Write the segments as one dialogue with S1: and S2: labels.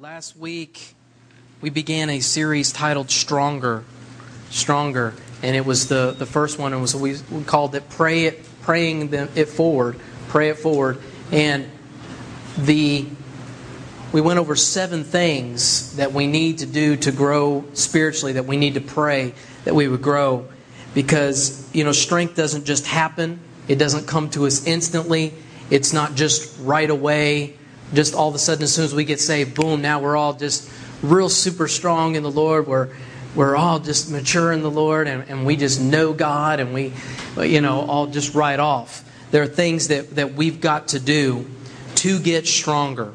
S1: last week we began a series titled Stronger. Stronger. And it was the, the first one, and was we, we called it Pray It Praying it Forward. Pray It Forward. And the we went over seven things that we need to do to grow spiritually, that we need to pray that we would grow. Because, you know, strength doesn't just happen, it doesn't come to us instantly, it's not just right away just all of a sudden, as soon as we get saved, boom, now we're all just real super strong in the Lord. We're, we're all just mature in the Lord and, and we just know God and we, you know, all just right off. There are things that, that we've got to do to get stronger.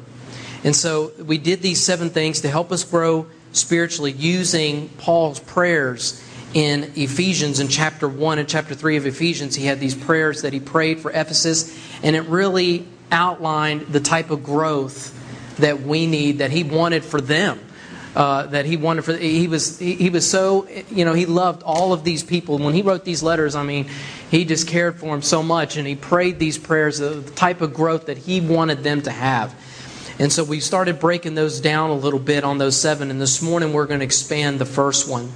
S1: And so we did these seven things to help us grow spiritually using Paul's prayers in Ephesians in chapter 1 and chapter 3 of Ephesians. He had these prayers that he prayed for Ephesus, and it really outlined the type of growth that we need, that he wanted for them. Uh, that he wanted for he was he, he, was so you know he loved all of these people when he wrote these letters i mean he just cared for them so much and he prayed these prayers the type of growth that he wanted them to have and so we started breaking those down a little bit on those seven and this morning we're going to expand the first one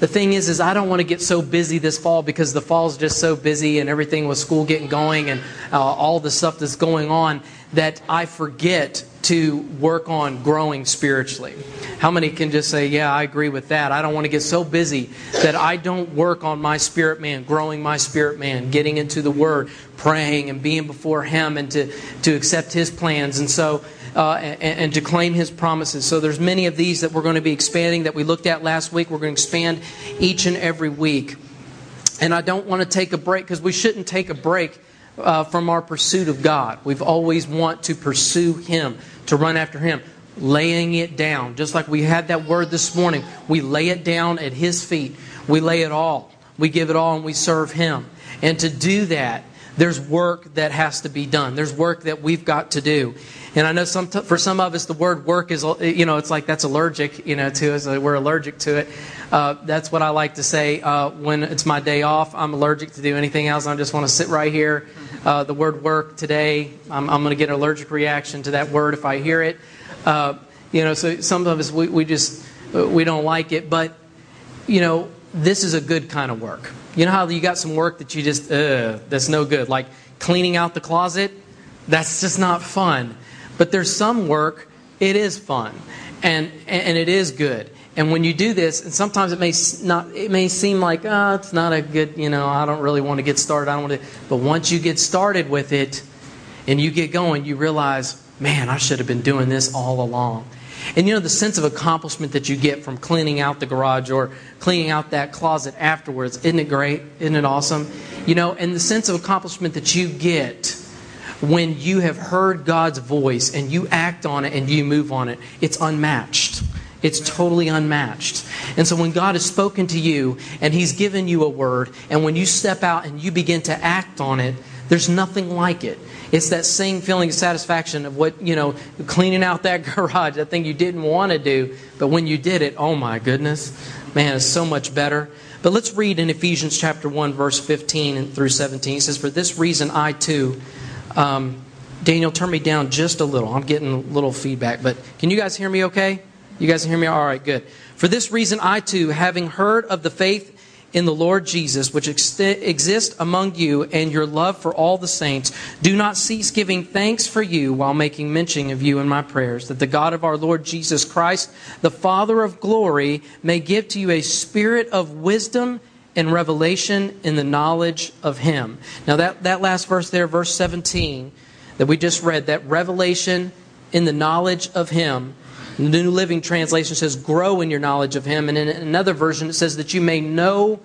S1: the thing is is i don't want to get so busy this fall because the fall is just so busy and everything with school getting going and uh, all the stuff that's going on that i forget to work on growing spiritually. How many can just say yeah i agree with that. I don't want to get so busy that i don't work on my spirit man growing my spirit man getting into the word praying and being before him and to, to accept his plans. And so uh, and, and, to claim his promises. So there's many of these that we're going to be expanding that we looked at last week. We're going to expand each and every week. And I don't want to take a break because we shouldn't take a break uh, from our pursuit of God. We've always want to pursue him, to run after him, laying it down. Just like we had that word this morning, we lay it down at his feet. We lay it all. We give it all and we serve him. And to do that, there's work that has to be done. There's work that we've got to do. And I know some t- for some of us, the word work is, you know, it's like that's allergic, you know, to us. We're allergic to it. Uh, that's what I like to say uh, when it's my day off. I'm allergic to do anything else. I just want to sit right here. Uh, the word work today, I'm, I'm going to get an allergic reaction to that word if I hear it. Uh, you know, so some of us, we, we just, we don't like it. But, you know, this is a good kind of work. You know how you got some work that you just, that's no good. Like cleaning out the closet, that's just not fun. But there's some work, it is fun and, and it is good. And when you do this, and sometimes it may not, it may seem like, oh, it's not a good, you know, I don't really want to get started. I don't want to. But once you get started with it, and you get going, you realize, man, I should have been doing this all along. And you know the sense of accomplishment that you get from cleaning out the garage or cleaning out that closet afterwards, isn't it great? Isn't it awesome? You know, and the sense of accomplishment that you get when you have heard God's voice and you act on it and you move on it, it's unmatched. It's totally unmatched. And so when God has spoken to you and He's given you a word, and when you step out and you begin to act on it, there's nothing like it. It's that same feeling of satisfaction of what, you know, cleaning out that garage, that thing you didn't want to do, but when you did it, oh my goodness, man, it's so much better. But let's read in Ephesians chapter 1, verse 15 through 17. It says, For this reason I too um, Daniel, turn me down just a little. I'm getting a little feedback, but can you guys hear me okay? You guys hear me? All right, good. For this reason, I too, having heard of the faith in the Lord Jesus, which ex- exists among you, and your love for all the saints, do not cease giving thanks for you while making mention of you in my prayers, that the God of our Lord Jesus Christ, the Father of glory, may give to you a spirit of wisdom and revelation in the knowledge of Him. Now, that, that last verse there, verse 17, that we just read, that revelation in the knowledge of Him. The New Living Translation says, grow in your knowledge of Him. And in another version, it says that you may know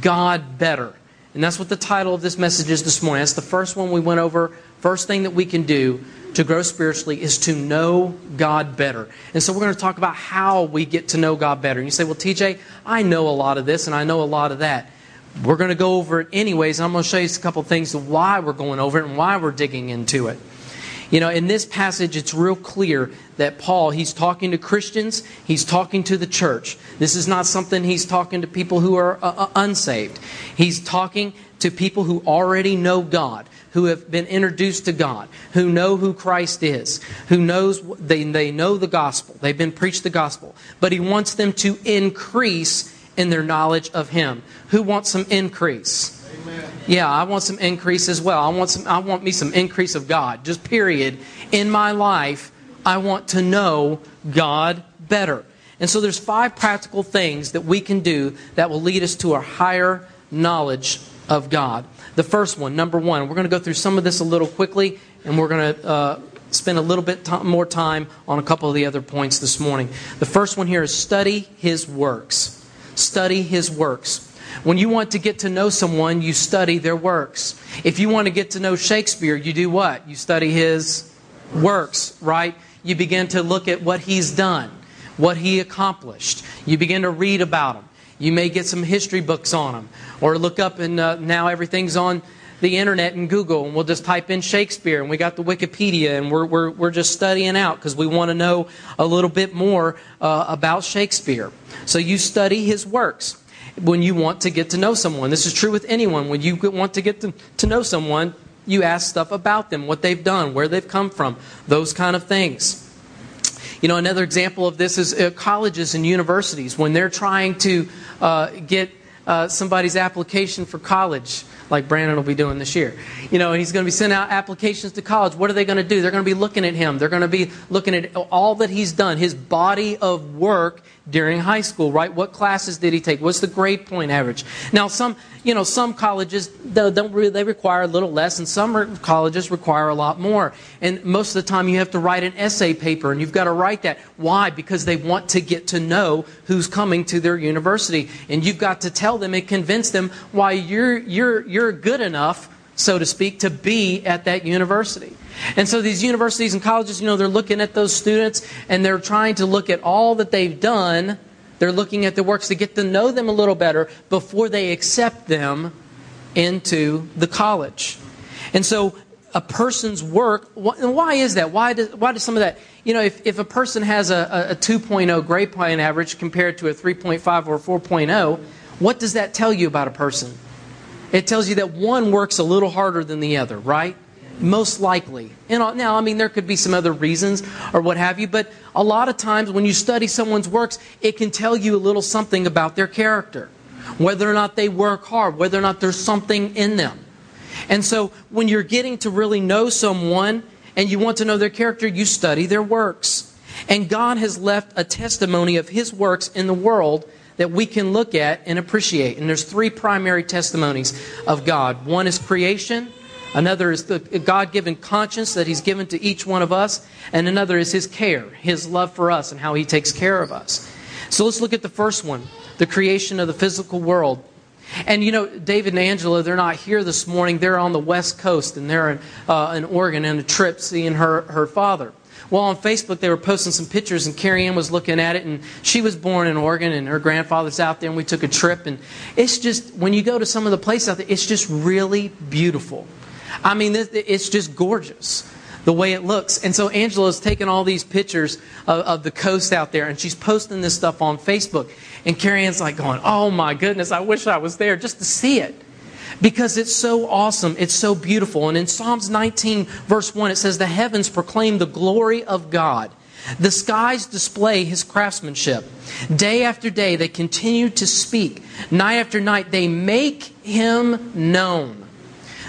S1: God better. And that's what the title of this message is this morning. That's the first one we went over. First thing that we can do to grow spiritually is to know God better. And so we're going to talk about how we get to know God better. And you say, well, TJ, I know a lot of this and I know a lot of that. We're going to go over it anyways, and I'm going to show you a couple things of why we're going over it and why we're digging into it. You know, in this passage, it's real clear that Paul, he's talking to Christians, he's talking to the church. This is not something he's talking to people who are uh, uh unsaved. He's talking to people who already know God, who have been introduced to God, who know who Christ is, who knows they, they know the gospel. They've been preached the gospel. But he wants them to increase in their knowledge of him. Who wants some increase? Yeah, I want some increase as well. I want some I want me some increase of God. Just period. In my life, I want to know God better. And so there's five practical things that we can do that will lead us to a higher knowledge of God. The first one, number one, we're going to go through some of this a little quickly, and we're going to uh, spend a little bit t- more time on a couple of the other points this morning. The first one here is study His works. Study His works. When you want to get to know someone, you study their works. If you want to get to know Shakespeare, you do what? You study his works, right? You begin to look at what he's done, what he accomplished. You begin to read about him. You may get some history books on him, or look up, and uh, now everything's on the internet and Google, and we'll just type in Shakespeare, and we got the Wikipedia, and we're, we're, we're just studying out because we want to know a little bit more uh, about Shakespeare. So you study his works when you want to get to know someone. This is true with anyone. When you want to get to, to know someone, you ask stuff about them, what they've done, where they've come from, those kind of things. You know, another example of this is uh, colleges and universities. When they're trying to uh, get uh, somebody's application for college, like Brandon will be doing this year. You know, he's going to be sending out applications to college. What are they going to do? They're going to be looking at him. They're going to be looking at all that he's done, his body of work during high school, right? What classes did he take? What's the grade point average? Now, some, you know, some colleges don't really, they require a little less, and some colleges require a lot more. And most of the time, you have to write an essay paper, and you've got to write that. Why? Because they want to get to know who's coming to their university, and you've got to tell them and convince them why you're you're you're you're good enough, so to speak, to be at that university. And so these universities and colleges, you know, they're looking at those students and they're trying to look at all that they've done. They're looking at their works to get to know them a little better before they accept them into the college. And so a person's work, and why is that? Why does, why does some of that, you know, if, if a person has a, a 2.0 grade point average compared to a 3.5 or 4.0, what does that tell you about a person? It tells you that one works a little harder than the other, right? most likely. And uh, now, I mean, there could be some other reasons or what have you, but a lot of times when you study someone's works, it can tell you a little something about their character, whether or not they work hard, whether or not there's something in them. And so when you're getting to really know someone and you want to know their character, you study their works. And God has left a testimony of His works in the world that we can look at and appreciate. And there's three primary testimonies of God. One is creation, Another is the God given conscience that He's given to each one of us. And another is His care, His love for us, and how He takes care of us. So let's look at the first one the creation of the physical world. And you know, David and Angela, they're not here this morning. They're on the West Coast and they're in, uh, in Oregon on a trip seeing her, her father. Well, on Facebook, they were posting some pictures, and Carrie Ann was looking at it, and she was born in Oregon, and her grandfather's out there, and we took a trip. And it's just, when you go to some of the places out there, it's just really beautiful. I mean, it's just gorgeous the way it looks. And so Angela's taking all these pictures of, of, the coast out there, and she's posting this stuff on Facebook. And Carrie Ann's like going, "Oh my goodness, I wish I was there just to see it." Because it's so awesome, it's so beautiful. And in Psalms 19, verse 1, it says, The heavens proclaim the glory of God. The skies display his craftsmanship. Day after day, they continue to speak. Night after night, they make him known.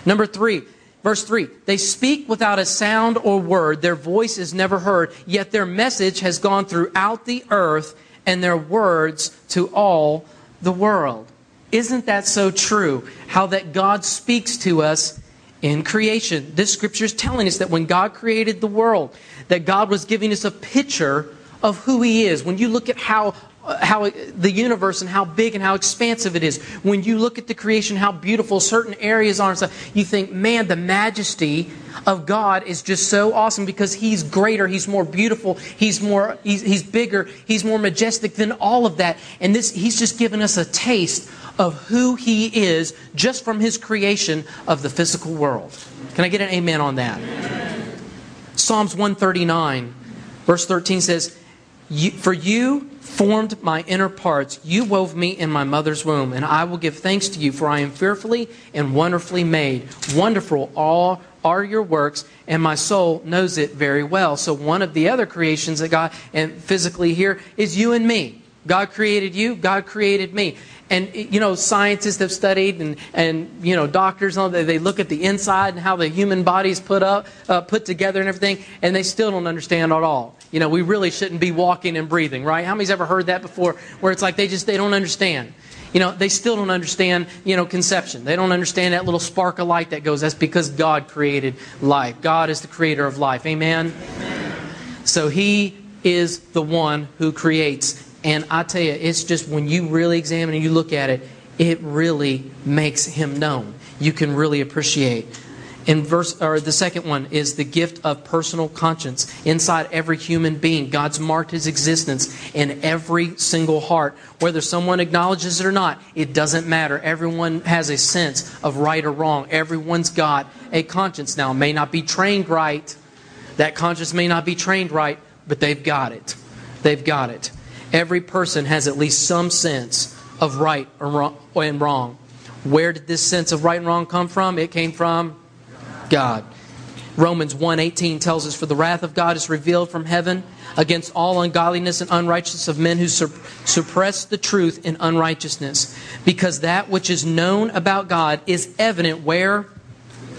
S1: Number three, Verse 3 They speak without a sound or word, their voice is never heard, yet their message has gone throughout the earth and their words to all the world. Isn't that so true? How that God speaks to us in creation. This scripture is telling us that when God created the world, that God was giving us a picture of who He is. When you look at how uh, how the universe and how big and how expansive it is. When you look at the creation, how beautiful certain areas are and stuff, you think, man, the majesty of God is just so awesome because He's greater, He's more beautiful, He's more, He's, he's bigger, He's more majestic than all of that. And this, He's just given us a taste of who He is just from His creation of the physical world. Can I get an amen on that? Psalms 139, verse 13 says, For you formed my inner parts. You wove me in my mother's womb, and I will give thanks to you, for I am fearfully and wonderfully made. Wonderful all are your works, and my soul knows it very well. So, one of the other creations that God, and physically here, is you and me. God created you, God created me. And, you know, scientists have studied and, and you know, doctors, they, they look at the inside and how the human body is put up, uh, put together and everything, and they still don't understand at all. You know, we really shouldn't be walking and breathing, right? How many's ever heard that before where it's like they just, they don't understand? You know, they still don't understand, you know, conception. They don't understand that little spark of light that goes. That's because God created life. God is the creator of life. Amen? So He is the one who creates and I tell you, it's just when you really examine and you look at it, it really makes him known. You can really appreciate. In verse or the second one is the gift of personal conscience. Inside every human being, God's marked his existence in every single heart. Whether someone acknowledges it or not, it doesn't matter. Everyone has a sense of right or wrong. Everyone's got a conscience. Now, it may not be trained right. That conscience may not be trained right, but they've got it. They've got it. Every person has at least some sense of right and wrong. Where did this sense of right and wrong come from? It came from God. Romans 1:18 tells us for the wrath of God is revealed from heaven against all ungodliness and unrighteousness of men who suppress the truth in unrighteousness because that which is known about God is evident where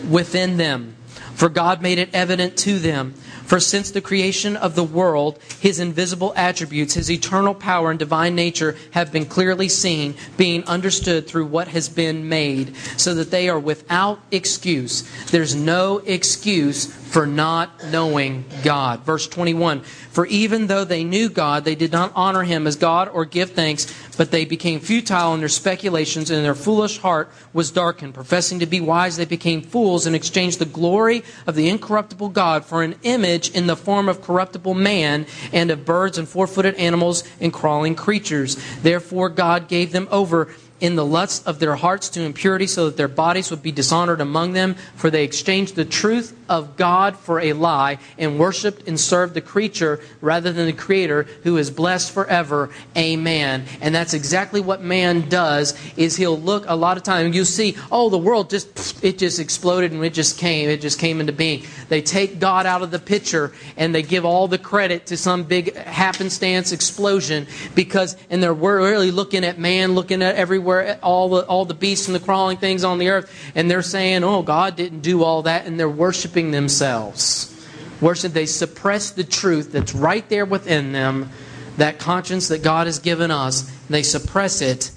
S1: within them for God made it evident to them for since the creation of the world, his invisible attributes, his eternal power and divine nature have been clearly seen, being understood through what has been made, so that they are without excuse. There's no excuse for not knowing God. Verse 21 For even though they knew God, they did not honor him as God or give thanks, but they became futile in their speculations, and their foolish heart was darkened. Professing to be wise, they became fools and exchanged the glory of the incorruptible God for an image in the form of corruptible man and of birds and four footed animals and crawling creatures. Therefore, God gave them over in the lusts of their hearts to impurity, so that their bodies would be dishonored among them. For they exchanged the truth of God for a lie, and worshipped and served the creature rather than the Creator, who is blessed forever. Amen. And that's exactly what man does. Is he'll look a lot of times. You see, oh, the world just it just exploded and it just came. It just came into being. They take God out of the picture and they give all the credit to some big happenstance explosion because, and they're really looking at man, looking at everywhere where all the, all the beasts and the crawling things on the earth, and they're saying, oh, God didn't do all that, and they're worshiping themselves. Worship, they suppress the truth that's right there within them, that conscience that God has given us. They suppress it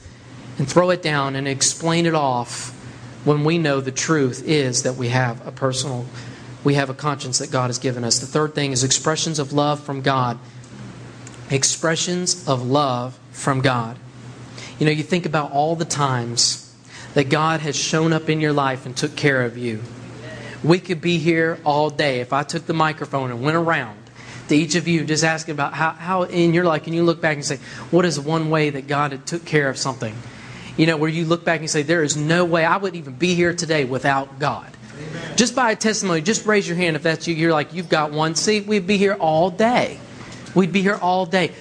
S1: and throw it down and explain it off when we know the truth is that we have a personal, we have a conscience that God has given us. The third thing is expressions of love from God. Expressions of love from God. You know, you think about all the times that God has shown up in your life and took care of you. We could be here all day if I took the microphone and went around to each of you just asking about how, how in your life, and you look back and say, what is one way that God had took care of something? You know, where you look back and say, there is no way I would even be here today without God. Amen. Just by a testimony, just raise your hand if that's you. You're like, you've got one. See, we'd be here all day. We'd be here all day.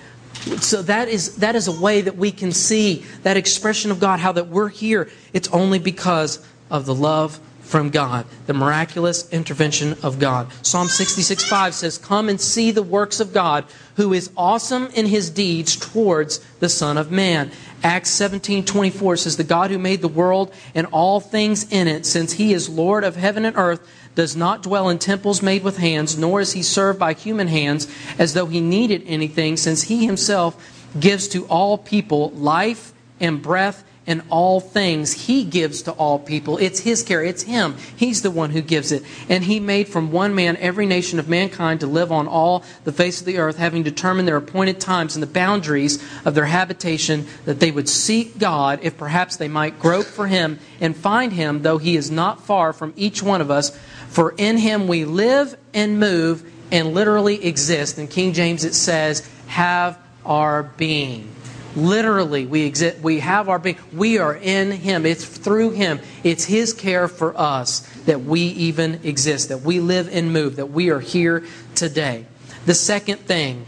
S1: So that is, that is a way that we can see that expression of God, how that we're here. It's only because of the love from God, the miraculous intervention of God. Psalm 66 5 says, Come and see the works of God, who is awesome in his deeds towards the Son of Man. Acts 17 24 says, The God who made the world and all things in it, since he is Lord of heaven and earth, does not dwell in temples made with hands, nor is he served by human hands as though he needed anything, since he himself gives to all people life and breath and all things he gives to all people. It's his care. It's him. He's the one who gives it. And he made from one man every nation of mankind to live on all the face of the earth, having determined their appointed times and the boundaries of their habitation, that they would seek God, if perhaps they might grope for him and find him, though he is not far from each one of us. For in him we live and move and literally exist. In King James it says, have our being. Literally, we exist, we have our being. We are in him. It's through him. It's his care for us that we even exist, that we live and move, that we are here today. The second thing,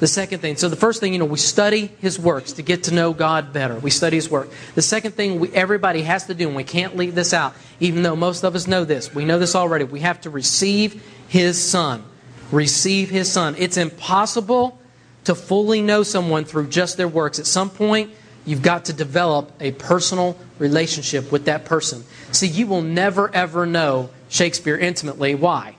S1: the second thing, so the first thing, you know, we study His works to get to know God better. We study His work. The second thing we, everybody has to do, and we can't leave this out, even though most of us know this, we know this already, we have to receive His Son. Receive His Son. It's impossible to fully know someone through just their works. At some point, you've got to develop a personal relationship with that person. See, you will never, ever know Shakespeare intimately. Why?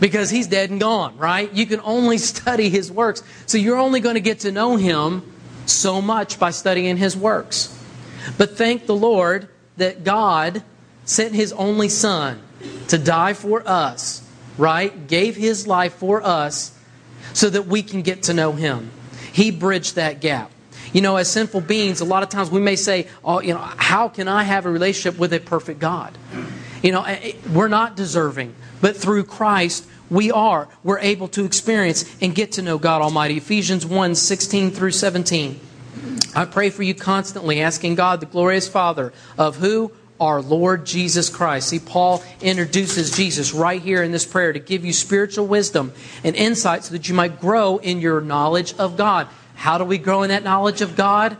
S1: Because he's dead and gone, right? You can only study his works. So you're only going to get to know him so much by studying his works. But thank the Lord that God sent his only Son to die for us, right? Gave his life for us so that we can get to know him. He bridged that gap. You know, as sinful beings, a lot of times we may say, oh, you know, how can I have a relationship with a perfect God? You know, eh, eh, we're not deserving, but through Christ, we are. We're able to experience and get to know God Almighty. Ephesians 1 16 through 17. I pray for you constantly, asking God, the glorious Father, of who? Our Lord Jesus Christ. See, Paul introduces Jesus right here in this prayer to give you spiritual wisdom and insight so that you might grow in your knowledge of God. How do we grow in that knowledge of God?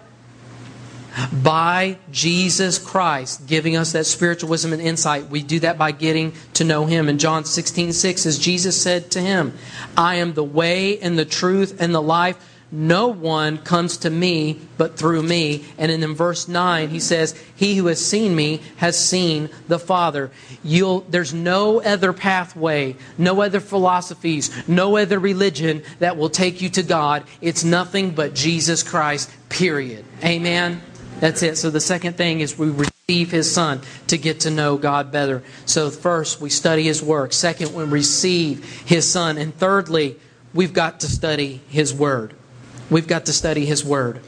S1: By Jesus Christ giving us that spiritual wisdom and insight. We do that by getting to know Him. In John 16, 6, as Jesus said to him, I am the way and the truth and the life. No one comes to me but through me. And in verse 9, he says, He who has seen me has seen the Father. You'll, there's no other pathway, no other philosophies, no other religion that will take you to God. It's nothing but Jesus Christ, period. Amen? That's it. So the second thing is we receive His Son to get to know God better. So first, we study His work. Second, we receive His Son. And thirdly, we've got to study His Word. We've got to study His Word.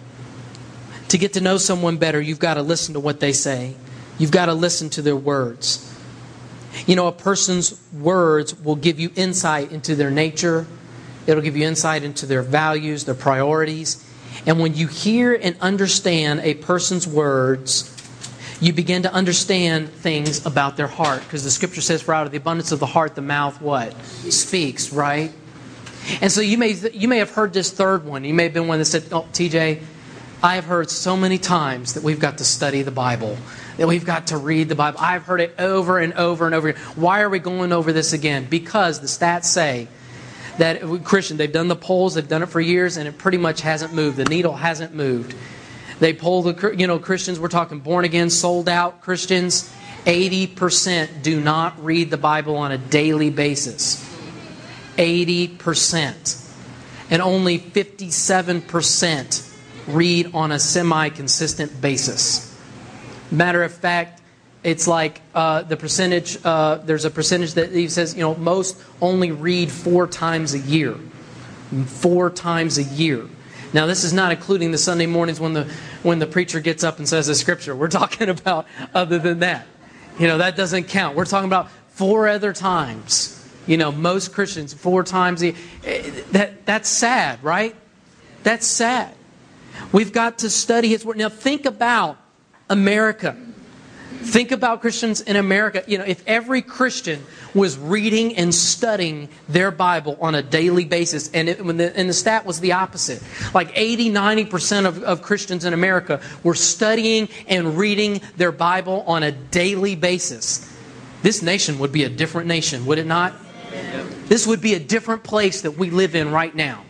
S1: To get to know someone better, you've got to listen to what they say. You've got to listen to their words. You know, a person's words will give you insight into their nature, it'll give you insight into their values, their priorities. And when you hear and understand a person's words, you begin to understand things about their heart. Because the scripture says, For out of the abundance of the heart, the mouth what? Speaks, right? And so you may, you may have heard this third one. You may have been one that said, Oh, TJ, I have heard so many times that we've got to study the Bible, that we've got to read the Bible. I've heard it over and over and over again. Why are we going over this again? Because the stats say that uh, Christian, they've done the polls, they've done it for years, and it pretty much hasn't moved. The needle hasn't moved. They poll the you know Christians. We're talking born again, sold out Christians. Eighty percent do not read the Bible on a daily basis. 80%. And only 57% read on a semi consistent basis. Matter of fact, it's like uh, the percentage, uh, there's a percentage that says, you know, most only read four times a year. Four times a year. Now, this is not including the Sunday mornings when the, when the preacher gets up and says the scripture. We're talking about other than that. You know, that doesn't count. We're talking about four other times you know, most Christians four times a year. Eh, that, that's sad, right? That's sad. We've got to study His Word. Now, think about America. Think about Christians in America. You know, if every Christian was reading and studying their Bible on a daily basis, and, it, when the, and the stat was the opposite, like 80, 90% of, of Christians in America were studying and reading their Bible on a daily basis, this nation would be a different nation, would it not? This would be a different place that we live in right now.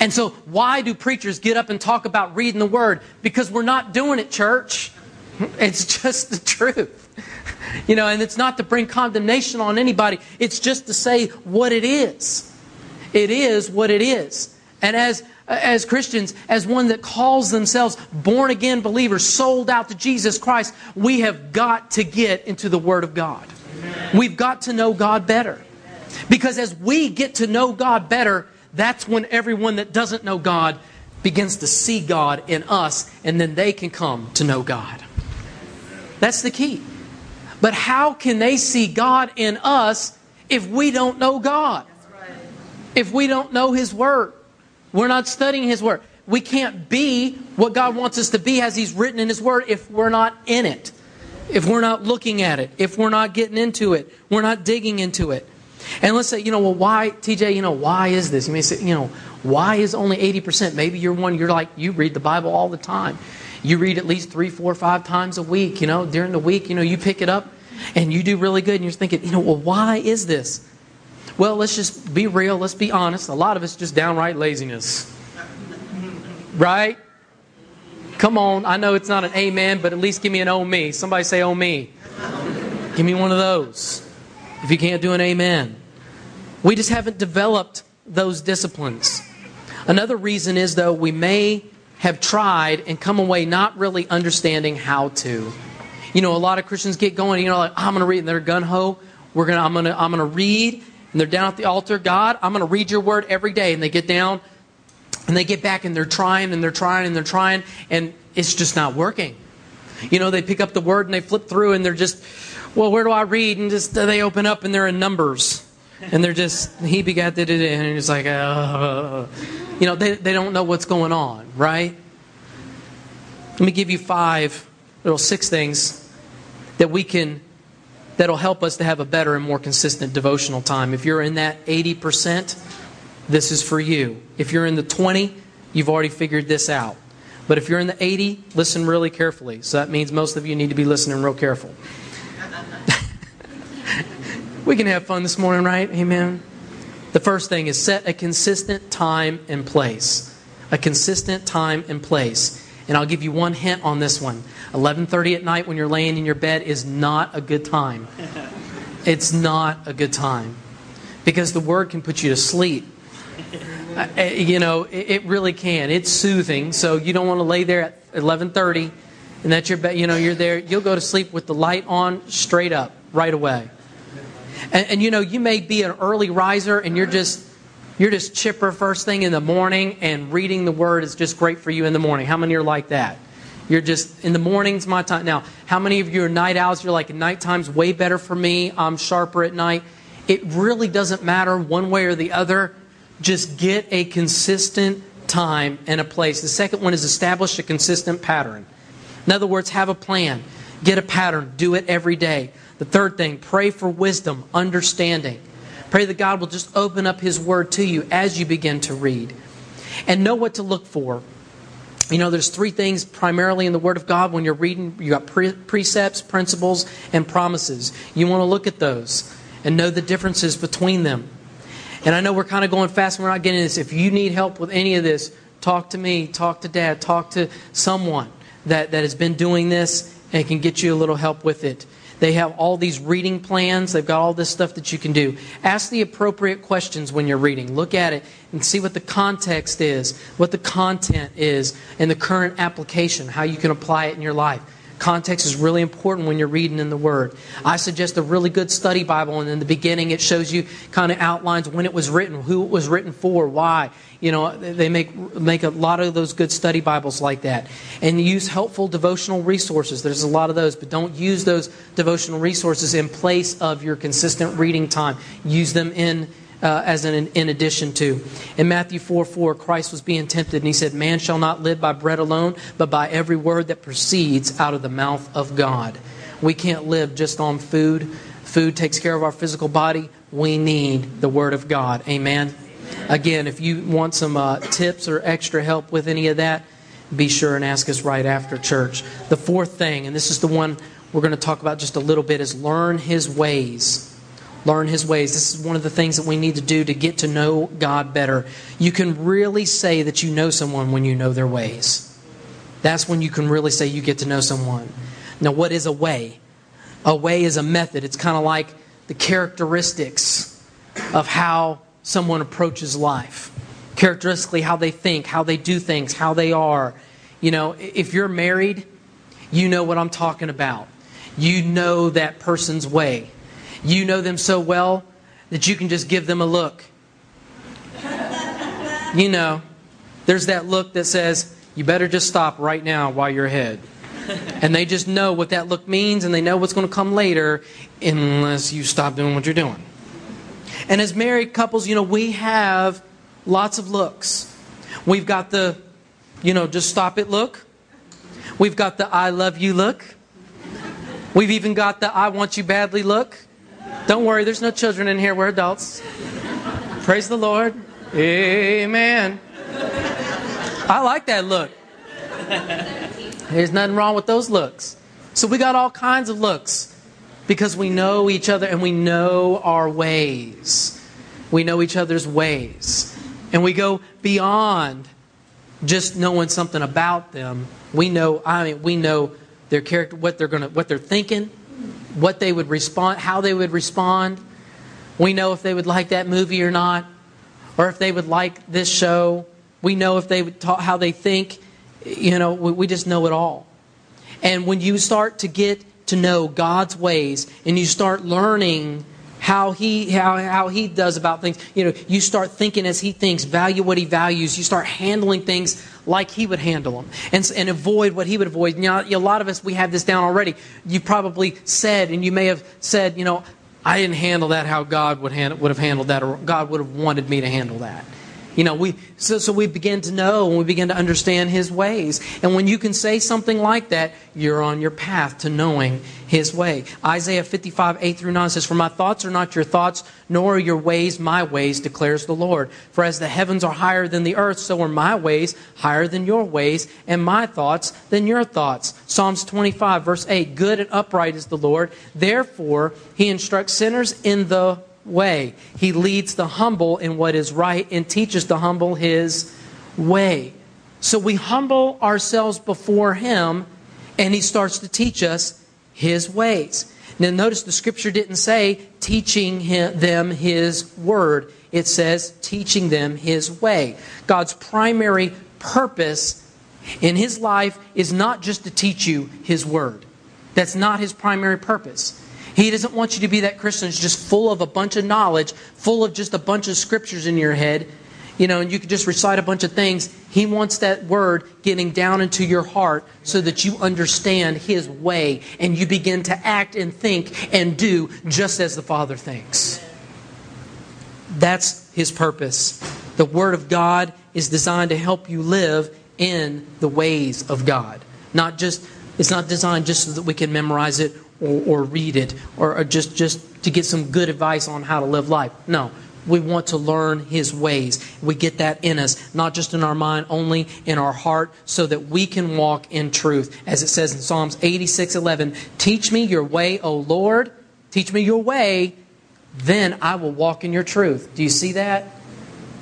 S1: And so, why do preachers get up and talk about reading the Word? Because we're not doing it, church. It's just the truth. You know, and it's not to bring condemnation on anybody, it's just to say what it is. It is what it is. And as as Christians, as one that calls themselves born again believers, sold out to Jesus Christ, we have got to get into the Word of God. We've got to know God better. Because as we get to know God better, that's when everyone that doesn't know God begins to see God in us, and then they can come to know God. That's the key. But how can they see God in us if we don't know God? If we don't know His Word, we're not studying His Word. We can't be what God wants us to be as He's written in His Word if we're not in it. if we're not looking at it, if we're not getting into it, we're not digging into it. And let's say, you know, well, why, TJ, you know, why is this? You may say, you know, why is only 80%? Maybe you're one, you're like, you read the Bible all the time. You read at least three, four, five times a week, you know, during the week, you know, you pick it up and you do really good and you're thinking, you know, well, why is this? Well, let's just be real, let's be honest. A lot of it's just downright laziness. Right? Come on, I know it's not an amen, but at least give me an oh me. Somebody say oh me. Give me one of those. If you can't do an amen. We just haven't developed those disciplines. Another reason is, though, we may have tried and come away not really understanding how to. You know, a lot of Christians get going, you know, like, I'm going to read, and they're gun ho. We're gonna, I'm going to I'm to read, and they're down at the altar. God, I'm going to read your word every day. And they get down, and they get back, and they're trying, and they're trying, and they're trying, and it's just not working. You know, they pick up the word, and they flip through, and they're just, well, where do I read? And just they open up, and they're in Numbers and they're just he begat it and it's like uh, you know they, they don't know what's going on right? Let me give you five little six things that we can that'll help us to have a better and more consistent devotional time. If you're in that 80% this is for you. If you're in the 20 you've already figured this out. But if you're in the 80 listen really carefully. So that means most of you need to be listening real careful we can have fun this morning, right? Amen. The first thing is set a consistent time and place. A consistent time and place. And I'll give you one hint on this one. 11:30 at night when you're laying in your bed is not a good time. It's not a good time. Because the word can put you to sleep. Uh, uh you know, it, really can. It's soothing, so you don't want to lay there at 11:30 and that's your bed, you know, you're there, you'll go to sleep with the light on straight up right away. And, and, you know, you may be an early riser and you're just you're just chipper first thing in the morning and reading the word is just great for you in the morning. How many are like that? You're just in the morning's my time. Now, how many of you are night owls? You're like nighttime's way better for me. I'm sharper at night. It really doesn't matter one way or the other. Just get a consistent time and a place. The second one is establish a consistent pattern. In other words, have a plan. Get a pattern. Do it every day. The third thing, pray for wisdom, understanding. Pray that God will just open up His Word to you as you begin to read. And know what to look for. You know, there's three things primarily in the Word of God when you're reading. You got pre- precepts, principles, and promises. You want to look at those and know the differences between them. And I know we're kind of going fast and we're not getting this. If you need help with any of this, talk to me, talk to dad, talk to someone that, that has been doing this and can get you a little help with it. They have all these reading plans. They've got all this stuff that you can do. Ask the appropriate questions when you're reading. Look at it and see what the context is, what the content is, and the current application, how you can apply it in your life. Context is really important when you're reading in the Word. I suggest a really good study Bible, and in the beginning, it shows you kind of outlines when it was written, who it was written for, why. You know, they make make a lot of those good study Bibles like that, and use helpful devotional resources. There's a lot of those, but don't use those devotional resources in place of your consistent reading time. Use them in uh, as an in addition to. In Matthew 4 4, Christ was being tempted, and he said, Man shall not live by bread alone, but by every word that proceeds out of the mouth of God. We can't live just on food. Food takes care of our physical body. We need the Word of God. Amen. Again, if you want some uh, tips or extra help with any of that, be sure and ask us right after church. The fourth thing, and this is the one we're going to talk about just a little bit, is learn His ways learn his ways. This is one of the things that we need to do to get to know God better. You can really say that you know someone when you know their ways. That's when you can really say you get to know someone. Now, what is a way? A way is a method. It's kind of like the characteristics of how someone approaches life. Characteristically, how they think, how they do things, how they are. You know, if you're married, you know what I'm talking about. You know that person's way. You know them so well that you can just give them a look. You know, there's that look that says, you better just stop right now while you're ahead. And they just know what that look means and they know what's going to come later unless you stop doing what you're doing. And as married couples, you know, we have lots of looks. We've got the, you know, just stop it look. We've got the I love you look. We've even got the I want you badly look. Don't worry, there's no children in here. We're adults. Praise the Lord. Amen. I like that look. There's nothing wrong with those looks. So we got all kinds of looks because we know each other and we know our ways. We know each other's ways. And we go beyond just knowing something about them. We know I mean we know their character, what they're going to what they're thinking, what they would respond, how they would respond. We know if they would like that movie or not, or if they would like this show. We know if they would talk, how they think. You know, we, we just know it all. And when you start to get to know God's ways and you start learning how he how, how he does about things you know you start thinking as he thinks value what he values you start handling things like he would handle them and, and avoid what he would avoid. You know, a lot of us we have this down already. You probably said and you may have said you know i didn't handle that how god would, hand, would have handled that or god would have wanted me to handle that you know, we so, so we begin to know and we begin to understand his ways. And when you can say something like that, you're on your path to knowing his way. Isaiah 55, 8 through 9 says, For my thoughts are not your thoughts, nor are your ways my ways, declares the Lord. For as the heavens are higher than the earth, so are my ways higher than your ways, and my thoughts than your thoughts. Psalms 25, verse 8 Good and upright is the Lord. Therefore, he instructs sinners in the way. He leads the humble in what is right and teaches the humble his way. So we humble ourselves before him, and he starts to teach us his ways. Now, notice the scripture didn't say teaching him, them his word, it says teaching them his way. God's primary purpose in his life is not just to teach you his word, that's not his primary purpose. He doesn't want you to be that Christian who's just full of a bunch of knowledge, full of just a bunch of scriptures in your head, you know, and you can just recite a bunch of things. He wants that word getting down into your heart so that you understand His way and you begin to act and think and do just as the Father thinks. That's His purpose. The Word of God is designed to help you live in the ways of God. Not just, it's not designed just so that we can memorize it or, or read it or, or just, just to get some good advice on how to live life. No. We want to learn His ways. We get that in us, not just in our mind, only in our heart, so that we can walk in truth. As it says in Psalms 86 11, Teach me your way, O Lord. Teach me your way, then I will walk in your truth. Do you see that?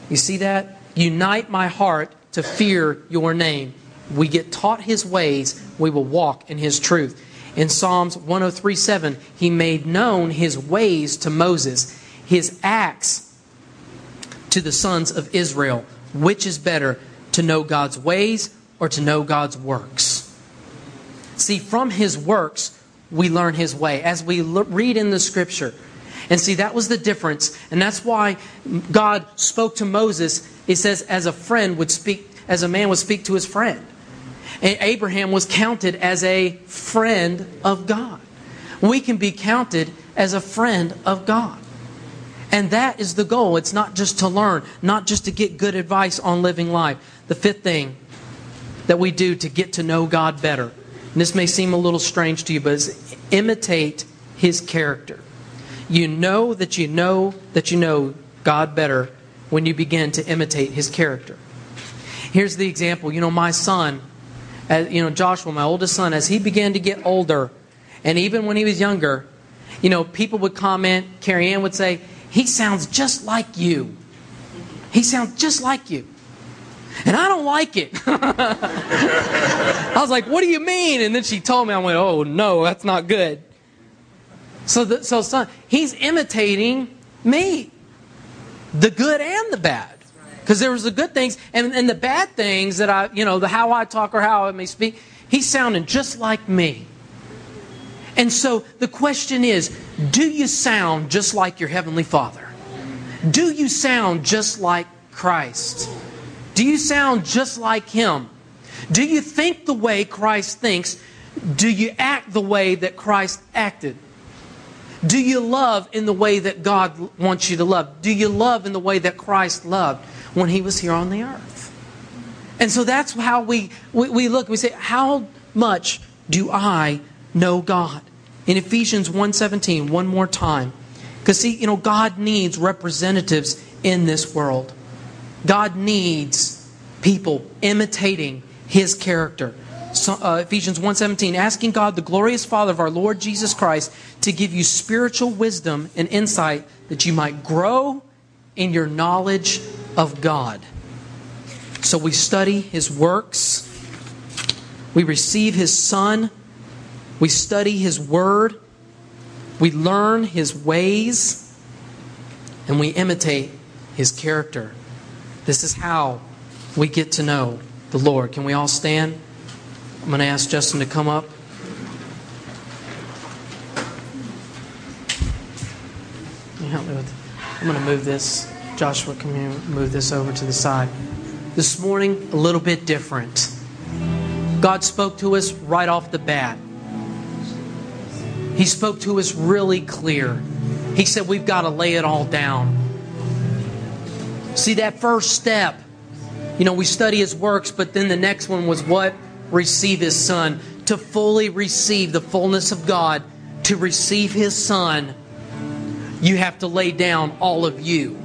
S1: You see that? Unite my heart to fear your name. We get taught His ways, we will walk in His truth. In Psalms 103 7, he made known his ways to Moses, his acts to the sons of Israel. Which is better, to know God's ways or to know God's works? See, from his works, we learn his way. As we read in the scripture, and see, that was the difference. And that's why God spoke to Moses, he says, as a friend would speak, as a man would speak to his friend. Abraham was counted as a friend of God. We can be counted as a friend of God. And that is the goal. It's not just to learn, not just to get good advice on living life. The fifth thing that we do to get to know God better, and this may seem a little strange to you, but is imitate His character. You know that you know that you know God better when you begin to imitate His character. Here's the example. You know, my son, as, you know, Joshua, my oldest son, as he began to get older, and even when he was younger, you know, people would comment, Carrie Ann would say, he sounds just like you. He sounds just like you. And I don't like it. I was like, what do you mean? And then she told me, I went, oh, no, that's not good. So, the, so son, he's imitating me, the good and the bad. Because there was the good things and, and the bad things that I, you know, the how I talk or how I may speak, he's sounding just like me. And so the question is do you sound just like your Heavenly Father? Do you sound just like Christ? Do you sound just like Him? Do you think the way Christ thinks? Do you act the way that Christ acted? Do you love in the way that God wants you to love? Do you love in the way that Christ loved? When he was here on the earth. And so that's how we, we, we look. We say, How much do I know God? in Ephesians 1:17 one more time. Cuz see, you know, God needs representatives in this world. God needs people imitating his character. So, uh, Ephesians 1:17 asking God the glorious Father of our Lord Jesus Christ to give you spiritual wisdom and insight that you might grow in your knowledge of God. So we study his works, we receive his son, we study his word, we learn his ways, and we imitate his character. This is how we get to know the Lord. Can we all stand? I'm going to ask Justin to come up. I'm going to move this. Joshua, can you move this over to the side? This morning, a little bit different. God spoke to us right off the bat. He spoke to us really clear. He said, We've got to lay it all down. See, that first step, you know, we study His works, but then the next one was what? Receive His Son. To fully receive the fullness of God, to receive His Son, you have to lay down all of you.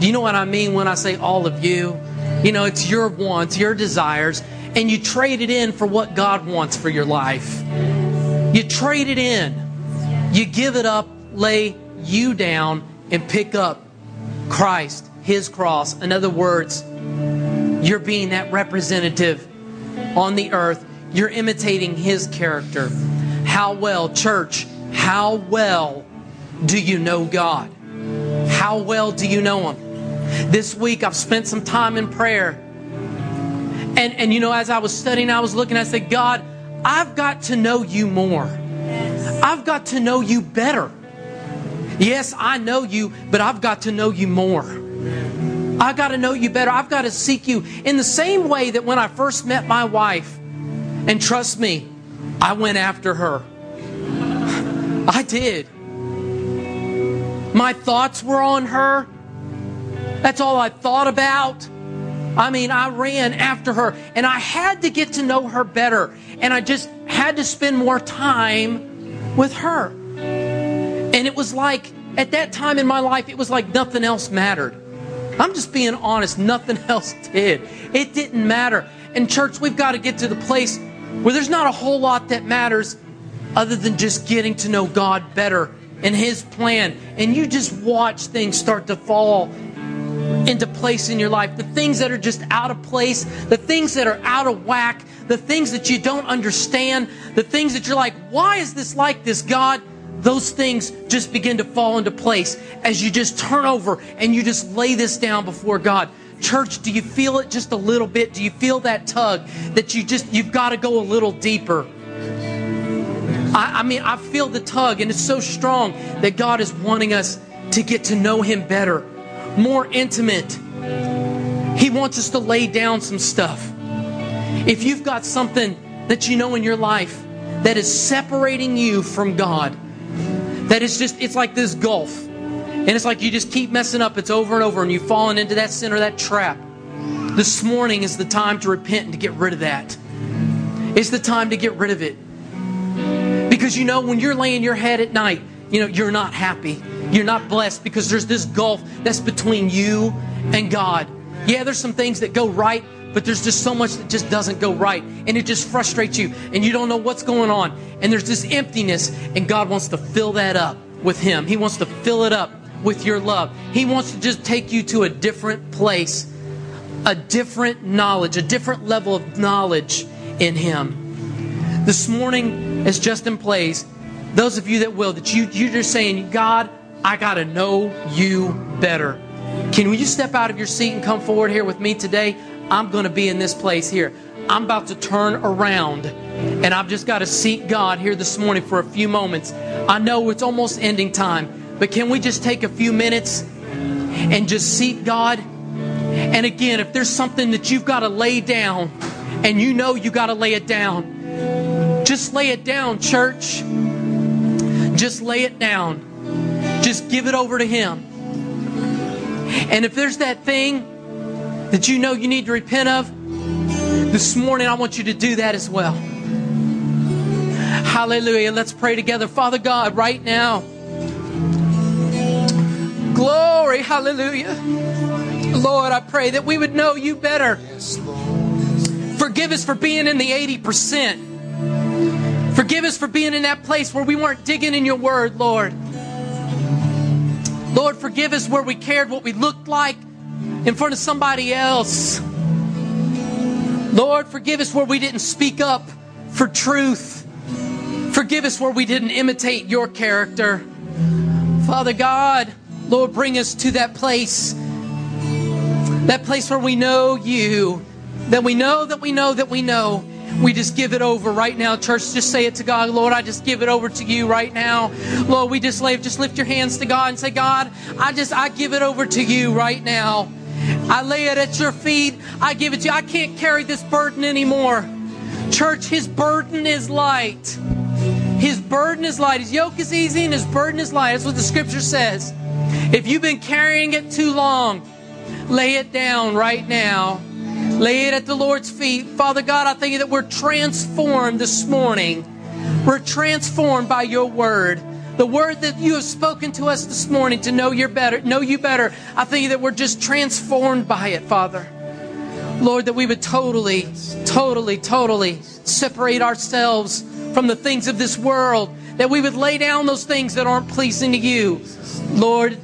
S1: Do you know what I mean when I say all of you? You know, it's your wants, your desires, and you trade it in for what God wants for your life. You trade it in. You give it up, lay you down, and pick up Christ, His cross. In other words, you're being that representative on the earth. You're imitating His character. How well, church, how well do you know God? How well do you know Him? This week I've spent some time in prayer. And, and you know, as I was studying, I was looking, I said, God, I've got to know you more. I've got to know you better. Yes, I know you, but I've got to know you more. I've got to know you better. I've got to seek you in the same way that when I first met my wife, and trust me, I went after her. I did. My thoughts were on her. That's all I thought about. I mean, I ran after her and I had to get to know her better. And I just had to spend more time with her. And it was like, at that time in my life, it was like nothing else mattered. I'm just being honest, nothing else did. It didn't matter. And, church, we've got to get to the place where there's not a whole lot that matters other than just getting to know God better and His plan. And you just watch things start to fall into place in your life. The things that are just out of place, the things that are out of whack, the things that you don't understand, the things that you're like, why is this like this, God? Those things just begin to fall into place as you just turn over and you just lay this down before God. Church, do you feel it just a little bit? Do you feel that tug that you just, you've got to go a little deeper? I, I mean, I feel the tug, and it's so strong that God is wanting us to get to know Him better, more intimate. He wants us to lay down some stuff. If you've got something that you know in your life that is separating you from God, that is just, it's like this gulf. And it's like you just keep messing up. It's over and over, and you've fallen into that sin or that trap. This morning is the time to repent and to get rid of that. It's the time to get rid of it. Because you know, when you're laying your head at night, you know, you're not happy. You're not blessed because there's this gulf that's between you and God. Yeah, there's some things that go right, but there's just so much that just doesn't go right. And it just frustrates you, and you don't know what's going on. And there's this emptiness, and God wants to fill that up with Him. He wants to fill it up with your love. He wants to just take you to a different place, a different knowledge, a different level of knowledge in Him. This morning, as Justin plays, those of you that will, that you, you're just saying, God, I got to know you better. Can you step out of your seat and come forward here with me today? I'm going to be in this place here. I'm about to turn around and I've just got to seek God here this morning for a few moments. I know it's almost ending time, but can we just take a few minutes and just seek God? And again, if there's something that you've got to lay down and you know you got to lay it down, just lay it down, church. Just lay it down. Just give it over to Him. And if there's that thing that you know you need to repent of, this morning I want you to do that as well. Hallelujah. Let's pray together. Father God, right now. Glory. Hallelujah. Lord, I pray that we would know you better. Forgive us for being in the 80%. Forgive us for being in that place where we weren't digging in your word, Lord. Lord, forgive us where we cared what we looked like in front of somebody else. Lord, forgive us where we didn't speak up for truth. Forgive us where we didn't imitate your character. Father God, Lord, bring us to that place, that place where we know you, that we know that we know that we know. We just give it over right now, church. Just say it to God, Lord. I just give it over to you right now, Lord. We just lay, just lift your hands to God and say, God, I just I give it over to you right now. I lay it at your feet. I give it to you. I can't carry this burden anymore. Church, His burden is light. His burden is light. His yoke is easy and His burden is light. That's what the scripture says. If you've been carrying it too long, lay it down right now. Lay it at the Lord's feet. Father God, I thank you that we're transformed this morning. We're transformed by your word. The word that you have spoken to us this morning to know you better, know you better. I thank you that we're just transformed by it, Father. Lord, that we would totally, totally, totally separate ourselves from the things of this world, that we would lay down those things that aren't pleasing to you. Lord,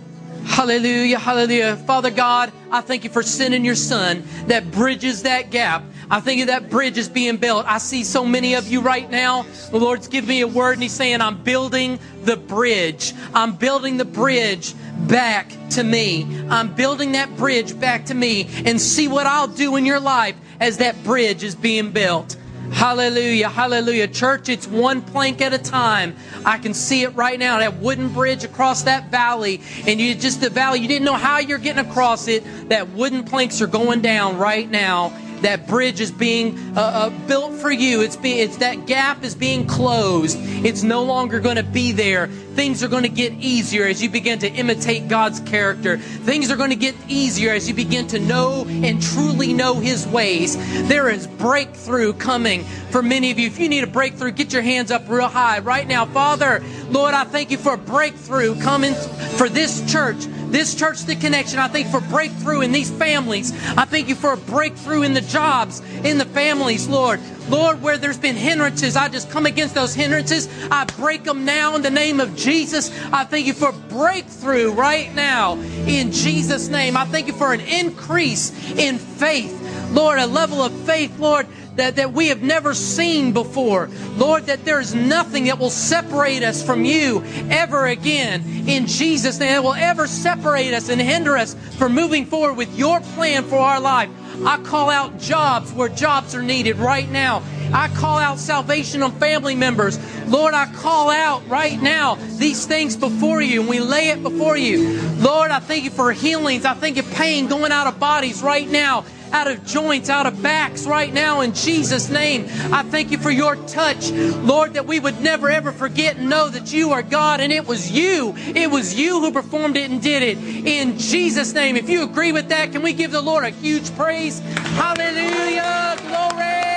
S1: hallelujah, hallelujah. Father God, I thank you for sending your son that bridges that gap. I think that bridge is being built. I see so many of you right now. The Lord's giving me a word and He's saying, I'm building the bridge. I'm building the bridge back to me. I'm building that bridge back to me and see what I'll do in your life as that bridge is being built. Hallelujah, hallelujah. Church, it's one plank at a time. I can see it right now. That wooden bridge across that valley, and you just the valley, you didn't know how you're getting across it. That wooden planks are going down right now that bridge is being uh, uh, built for you. It's, be, it's that gap is being closed. It's no longer going to be there. Things are going to get easier as you begin to imitate God's character. Things are going to get easier as you begin to know and truly know His ways. There is breakthrough coming for many of you. If you need a breakthrough, get your hands up real high right now. Father, Lord, I thank you for a breakthrough coming for this church this church, the connection, I thank you for breakthrough in these families. I thank you for a breakthrough in the jobs, in the families, Lord. Lord, where there's been hindrances, I just come against those hindrances. I break them now in the name of Jesus. I thank you for breakthrough right now in Jesus' name. I thank you for an increase in faith. Lord, a level of faith, Lord, that, that we have never seen before. Lord, that there is nothing that will separate us from you ever again in Jesus' name. That will ever separate us and hinder us from moving forward with your plan for our life. I call out jobs where jobs are needed right now. I call out salvation on family members. Lord, I call out right now these things before you and we lay it before you. Lord, I thank you for healings. I thank you for pain going out of bodies right now out of joints, out of backs right now in Jesus' name. I thank you for your touch, Lord, that we would never ever forget and know that you are God and it was you. It was you who performed it and did it in Jesus' name. If you agree with that, can we give the Lord a huge praise? Hallelujah. Glory.